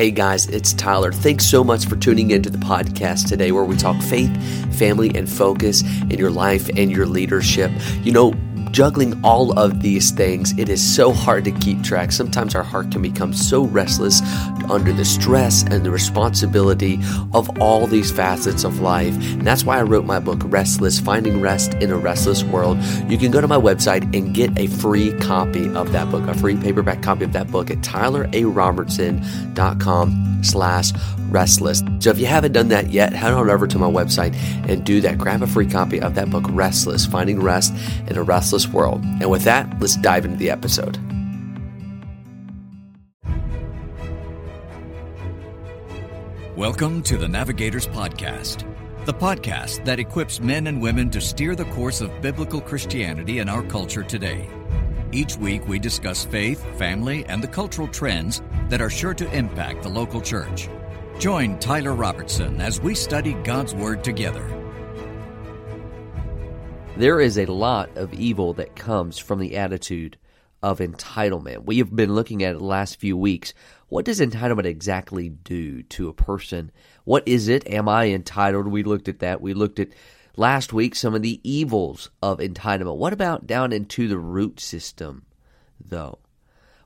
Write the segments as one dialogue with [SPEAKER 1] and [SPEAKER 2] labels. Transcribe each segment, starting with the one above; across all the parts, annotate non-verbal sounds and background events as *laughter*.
[SPEAKER 1] Hey guys, it's Tyler. Thanks so much for tuning into the podcast today where we talk faith, family, and focus in your life and your leadership. You know, juggling all of these things, it is so hard to keep track. Sometimes our heart can become so restless under the stress and the responsibility of all these facets of life. And that's why I wrote my book, Restless Finding Rest in a Restless World. You can go to my website and get a free copy of that book, a free paperback copy of that book at tylerarobertson.com slash restless. So if you haven't done that yet, head on over to my website and do that. Grab a free copy of that book, Restless, Finding Rest in a Restless World. And with that, let's dive into the episode.
[SPEAKER 2] Welcome to the Navigators Podcast, the podcast that equips men and women to steer the course of biblical Christianity in our culture today. Each week, we discuss faith, family, and the cultural trends that are sure to impact the local church. Join Tyler Robertson as we study God's Word together.
[SPEAKER 1] There is a lot of evil that comes from the attitude of entitlement. We have been looking at it the last few weeks. What does entitlement exactly do to a person? What is it? Am I entitled? We looked at that. We looked at last week some of the evils of entitlement. What about down into the root system, though?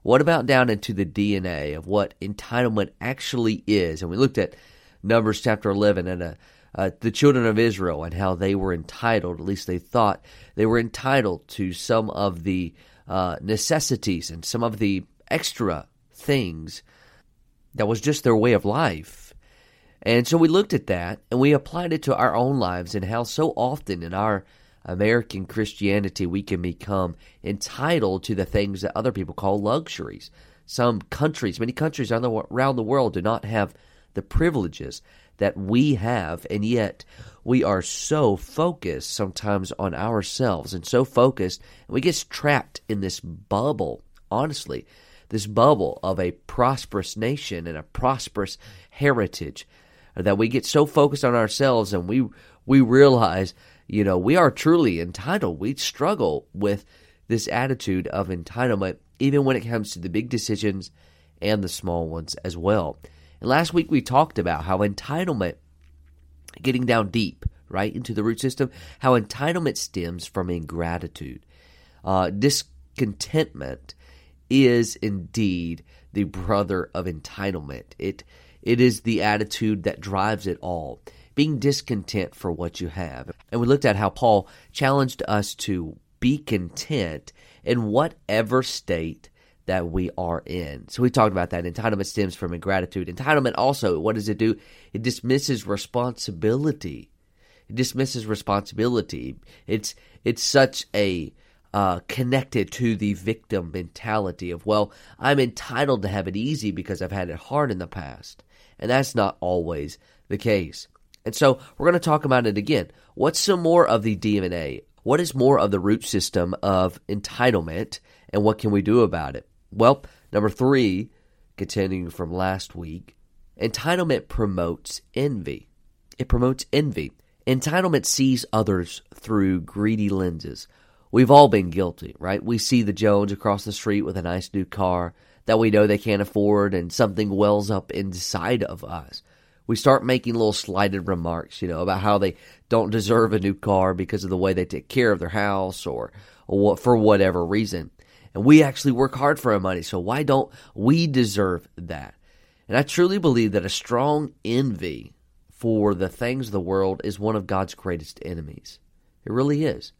[SPEAKER 1] What about down into the DNA of what entitlement actually is? And we looked at Numbers chapter 11 and uh, uh, the children of Israel and how they were entitled, at least they thought, they were entitled to some of the uh, necessities and some of the extra things that was just their way of life. And so we looked at that and we applied it to our own lives and how so often in our American Christianity, we can become entitled to the things that other people call luxuries. Some countries, many countries around the world, do not have the privileges that we have, and yet we are so focused sometimes on ourselves and so focused, and we get trapped in this bubble, honestly, this bubble of a prosperous nation and a prosperous heritage that we get so focused on ourselves and we we realize you know, we are truly entitled. We struggle with this attitude of entitlement, even when it comes to the big decisions and the small ones as well. Last week we talked about how entitlement, getting down deep, right, into the root system, how entitlement stems from ingratitude. Uh, discontentment is indeed the brother of entitlement. It it is the attitude that drives it all being discontent for what you have. And we looked at how Paul challenged us to be content in whatever state that we are in. So we talked about that. Entitlement stems from ingratitude. Entitlement also, what does it do? It dismisses responsibility. It dismisses responsibility. It's it's such a uh, connected to the victim mentality of well, I'm entitled to have it easy because I've had it hard in the past, and that's not always the case. And so we're going to talk about it again. What's some more of the DNA? What is more of the root system of entitlement, and what can we do about it? Well, number three, continuing from last week, entitlement promotes envy. It promotes envy. Entitlement sees others through greedy lenses. We've all been guilty, right? We see the Jones across the street with a nice new car that we know they can't afford, and something wells up inside of us we start making little slighted remarks, you know, about how they don't deserve a new car because of the way they take care of their house or, or for whatever reason. And we actually work hard for our money, so why don't we deserve that? And I truly believe that a strong envy for the things of the world is one of God's greatest enemies. It really is.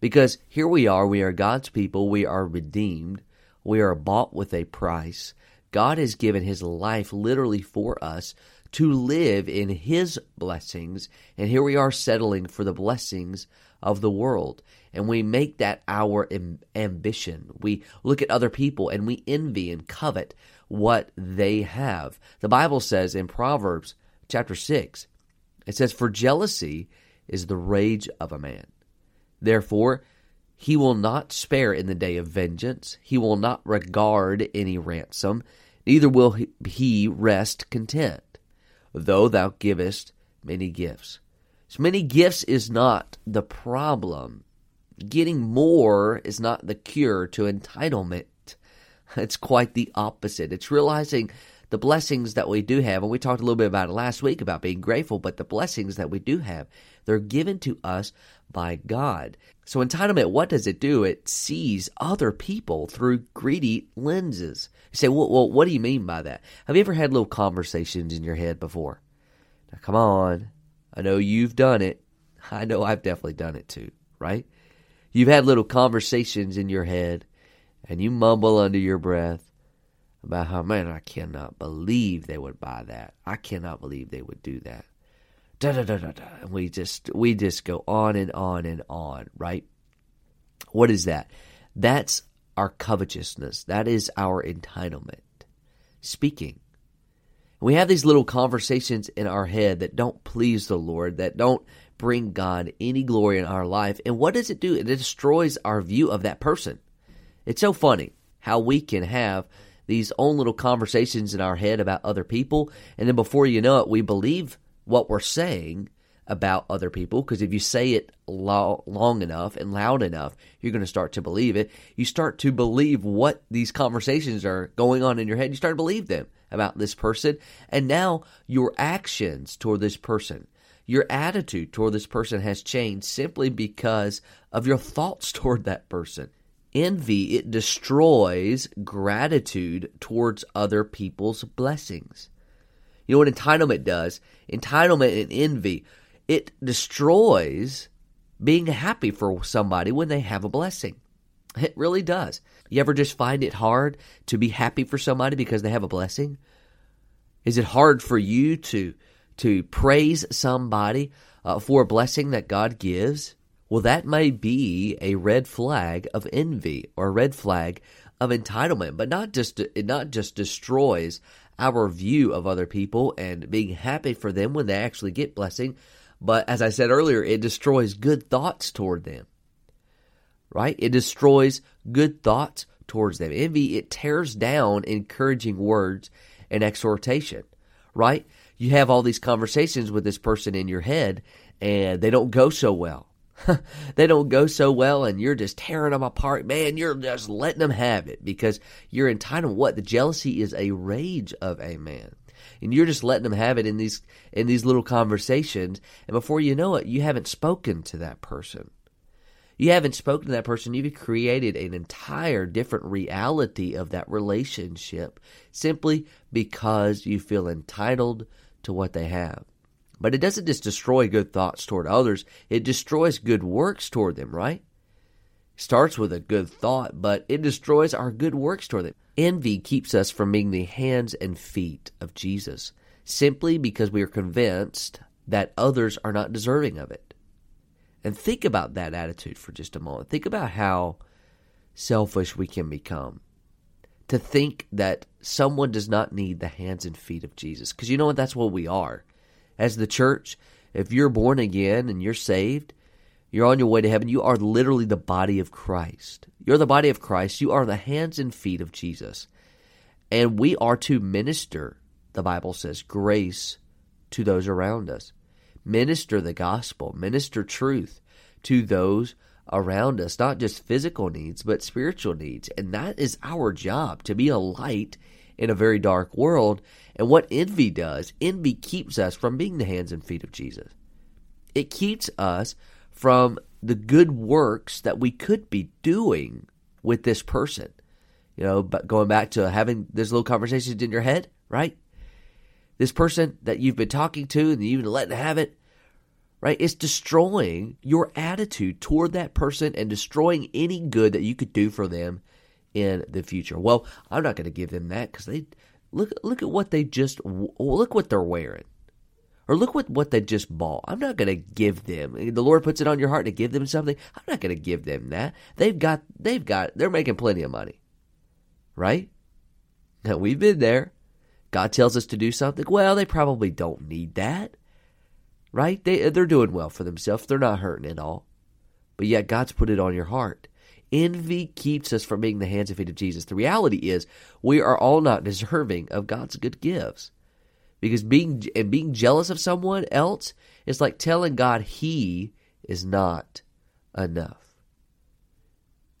[SPEAKER 1] Because here we are, we are God's people, we are redeemed, we are bought with a price. God has given his life literally for us to live in His blessings. And here we are settling for the blessings of the world. And we make that our Im- ambition. We look at other people and we envy and covet what they have. The Bible says in Proverbs chapter 6, it says, For jealousy is the rage of a man. Therefore, he will not spare in the day of vengeance. He will not regard any ransom. Neither will he rest content though thou givest many gifts. So many gifts is not the problem. Getting more is not the cure to entitlement. *laughs* It's quite the opposite. It's realizing the blessings that we do have, and we talked a little bit about it last week about being grateful, but the blessings that we do have, they're given to us by God. So, entitlement, what does it do? It sees other people through greedy lenses. You say, well, well what do you mean by that? Have you ever had little conversations in your head before? Now, come on. I know you've done it. I know I've definitely done it too, right? You've had little conversations in your head and you mumble under your breath about how, man, I cannot believe they would buy that. I cannot believe they would do that. Da da da da da. And we just we just go on and on and on, right? What is that? That's our covetousness. That is our entitlement. Speaking. We have these little conversations in our head that don't please the Lord, that don't bring God any glory in our life. And what does it do? It destroys our view of that person. It's so funny how we can have these own little conversations in our head about other people, and then before you know it, we believe what we're saying about other people because if you say it lo- long enough and loud enough, you're going to start to believe it. You start to believe what these conversations are going on in your head. You start to believe them about this person, and now your actions toward this person your attitude toward this person has changed simply because of your thoughts *laughs* toward that person. Envy, it destroys gratitude towards other people's blessings. You know what entitlement does? Entitlement and envy, it destroys being happy for somebody when they have a blessing. It really does. You ever just find it hard to be happy for somebody because they have a blessing? Is it hard for you to to praise somebody uh, for a blessing that God gives, well, that may be a red flag of envy or a red flag of entitlement, but not just it not just destroys our view of other people and being happy for them when they actually get blessing, but as I said earlier, it destroys good thoughts toward them. Right? It destroys good thoughts towards them. Envy, it tears down encouraging words and exhortation. Right? you have all these conversations with this person in your head and they don't go so well. *laughs* they don't go so well and you're just tearing them apart. Man, you're just letting them have it because you're entitled. What? The jealousy is a rage of a man. And you're just letting them have it in these in these little conversations and before you know it, you haven't spoken to that person. You haven't spoken to that person. You've created an entire different reality of that relationship simply because you feel entitled to what they have. But it doesn't just destroy good thoughts toward others, it destroys good works toward them, right? It starts with a good thought, but it destroys our good works toward them. Envy keeps us from being the hands and feet of Jesus simply because we are convinced that others are not deserving of it. And think about that attitude for just a moment. Think about how selfish we can become to think that someone does not need the hands and feet of Jesus. Because you know what? That's what we are. As the church, if you're born again and you're saved, you're on your way to heaven, you are literally the body of Christ. You're the body of Christ. You are the hands and feet of Jesus. And we are to minister, the Bible says, grace to those around us. Minister the gospel, minister truth to those around us, not just physical needs, but spiritual needs. And that is our job to be a light in a very dark world. And what envy does, envy keeps us from being the hands and feet of Jesus. It keeps us from the good works that we could be doing with this person. You know, but going back to having those little conversations in your head, right? This person that you've been talking to and you've been letting have it, right? It's destroying your attitude toward that person and destroying any good that you could do for them in the future. Well, I'm not going to give them that because they look look at what they just look what they're wearing, or look what what they just bought. I'm not going to give them. The Lord puts it on your heart to give them something. I'm not going to give them that. They've got they've got they're making plenty of money, right? Now we've been there. God tells us to do something. Well, they probably don't need that right? They they're doing well for themselves. They're not hurting at all. But yet God's put it on your heart. Envy keeps us from being the hands and feet of Jesus. The reality is we are all not deserving of God's good gifts. Because being and being jealous of someone else is like telling God he is not enough.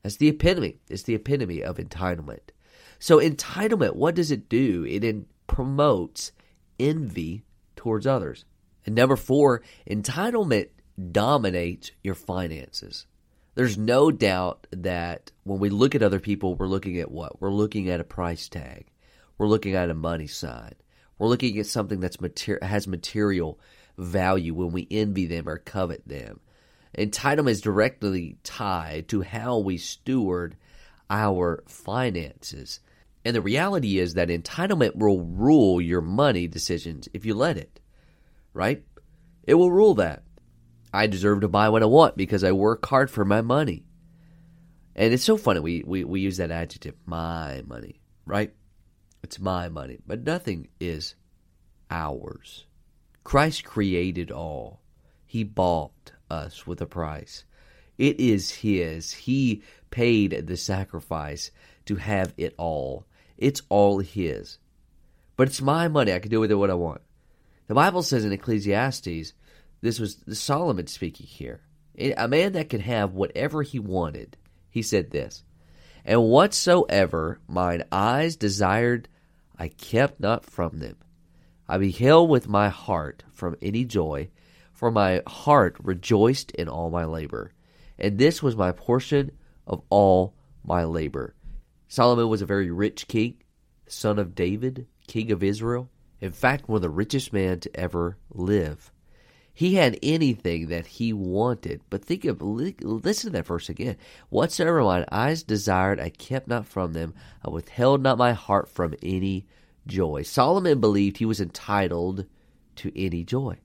[SPEAKER 1] That's the epitome. It's the epitome of entitlement. So entitlement, what does it do? It in, promotes envy towards others. And number four, entitlement dominates your finances. There's no doubt that when we look at other people, we're looking at what? We're looking at a price tag. We're looking at a money sign. We're looking at something that's mater- has material value when we envy them or covet them. Entitlement is directly tied to how we steward our finances. And the reality is that entitlement will rule your money decisions if you let it, right? It will rule that. I deserve to buy what I want because I work hard for my money. And it's so funny, we, we, we use that adjective, my money, right? It's my money, but nothing is ours. Christ created all, He bought us with a price. It is His. He paid the sacrifice to have it all. It's all His. But it's my money. I can do with it what I want. The Bible says in Ecclesiastes, this was Solomon speaking here, a man that could have whatever he wanted. He said this, And whatsoever mine eyes desired, I kept not from them. I beheld with my heart from any joy, for my heart rejoiced in all my labor. And this was my portion of all my labor. Solomon was a very rich king, son of David, king of Israel. In fact, one of the richest men to ever live. He had anything that he wanted. But think of, listen to that verse again. Whatsoever mine eyes desired, I kept not from them. I withheld not my heart from any joy. Solomon believed he was entitled to any joy.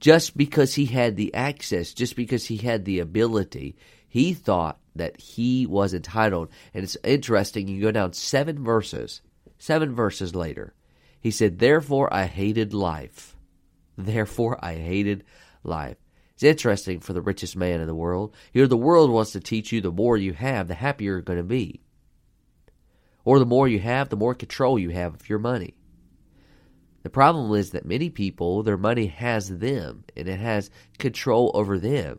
[SPEAKER 1] Just because he had the access, just because he had the ability, he thought that he was entitled. And it's interesting, you go down seven verses, seven verses later. He said, Therefore I hated life. Therefore I hated life. It's interesting for the richest man in the world. Here, the world wants to teach you the more you have, the happier you're going to be. Or the more you have, the more control you have of your money. The problem is that many people, their money has them and it has control over them.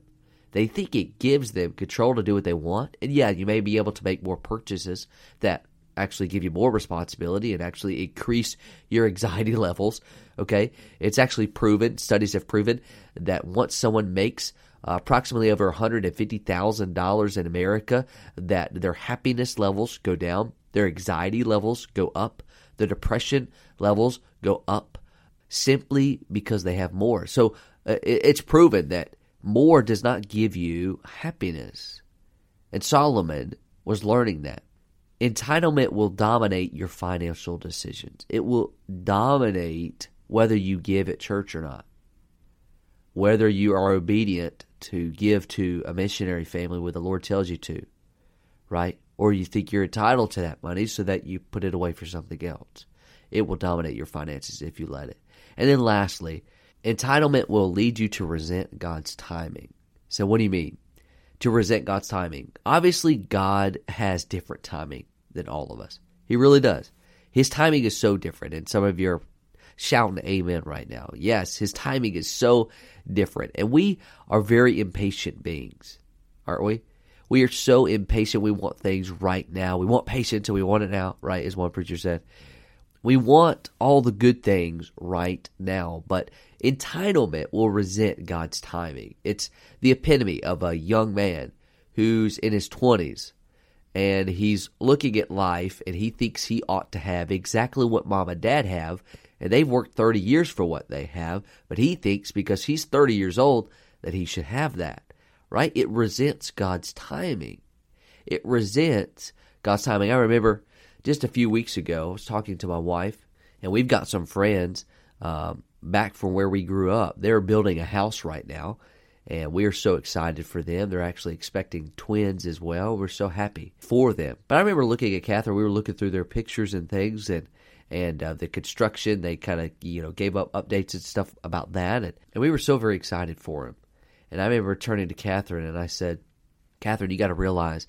[SPEAKER 1] They think it gives them control to do what they want. And yeah, you may be able to make more purchases that actually give you more responsibility and actually increase your *laughs* anxiety levels. Okay. It's actually proven, studies have proven that once someone makes uh, approximately over $150,000 in America, that their happiness levels go down their anxiety levels go up, their depression levels go up simply because they have more. So uh, it's proven that more does not give you happiness. And Solomon was learning that. Entitlement will dominate your financial decisions. It will dominate whether you give at church or not, whether you are obedient to give to a missionary family where the Lord tells you to, right? or you think you're entitled to that money so that you put it away for something else. It will dominate your finances if you let it. And then lastly, entitlement will lead you to resent God's timing. So, what do you mean? To resent God's timing. Obviously, God has different timing than all of us. He really does. His timing is so different. And some of you are shouting amen right now. Yes, his timing is so different. And we are very impatient beings, aren't we? we are so impatient. We want things right now. We want patience and we want it now, right? As one preacher said. We want all the good things right now, but entitlement will resent God's timing. It's the epitome of a young man who's in his 20s and he's looking at life and he thinks he ought to have exactly what mom and dad have and they've worked 30 years for what they have, but he thinks because he's 30 years old that he should have that right? It resents God's timing. It resents God's timing. I remember just a few weeks ago, I was talking to my wife, and we've got some friends um, back from where we grew up. They're building a house right now, and we are so excited for them. They're actually expecting twins as well. We're so happy for them. But I remember looking at Catherine. We were looking through their pictures and things, and and uh, the construction. They kind of you know gave up updates and stuff about that, and, and we were so very excited for him. And I remember turning to Catherine and I said, Catherine, you got to realize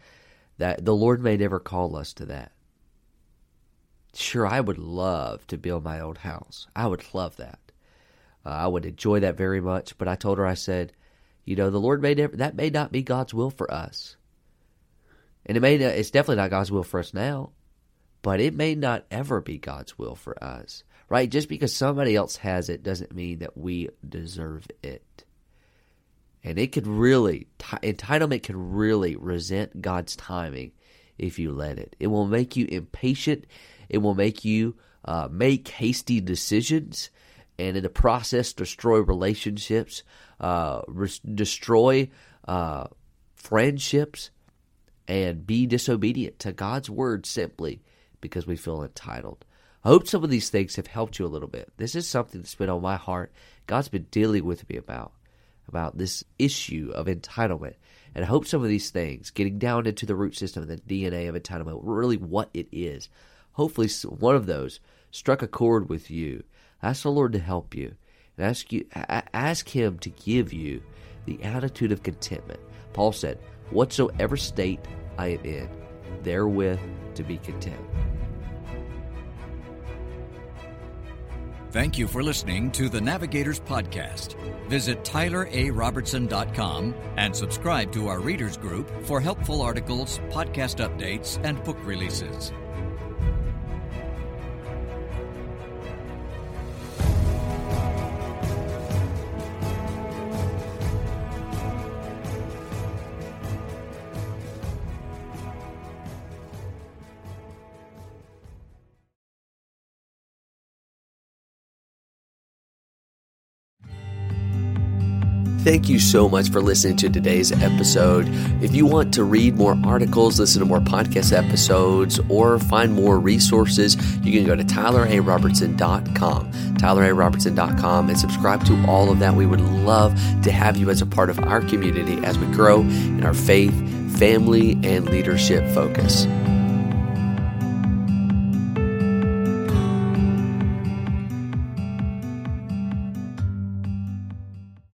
[SPEAKER 1] that the Lord may never call us to that. Sure, I would love to build my own house. I would love that. Uh, I would enjoy that very much. But I told her, I said, you know, the Lord may never, that may not be God's will for us. And it may, it's definitely not God's will for us now. But it may not ever be God's will for us, right? Just because somebody else has it doesn't mean that we deserve it. And it could really, entitlement can really resent God's timing if you let it. It will make you impatient. It will make you uh, make hasty decisions and in the process destroy relationships, uh, destroy uh, friendships, and be disobedient to God's word simply because we feel entitled. I hope some of these things have helped you a little bit. This is something that's been on my heart. God's been dealing with me about about this issue of entitlement. And I hope some of these things, getting down into the root system and the DNA of entitlement, really what it is, hopefully one of those struck a chord with you. Ask the Lord to help you and ask you ask him to give you the attitude of contentment. Paul said, "Whatsoever state I am in, therewith to be content."
[SPEAKER 2] Thank you for listening to the Navigators Podcast. Visit tylerarobertson.com and subscribe to our readers group for helpful articles, podcast updates, and book releases.
[SPEAKER 1] Thank you so much for listening to today's episode. If you want to read more articles, listen to more podcast episodes, or find more resources, you can go to tylerarobertson.com, tylerarobertson.com, and subscribe to all of that. We would love to have you as a part of our community as we grow in our faith, family, and leadership focus.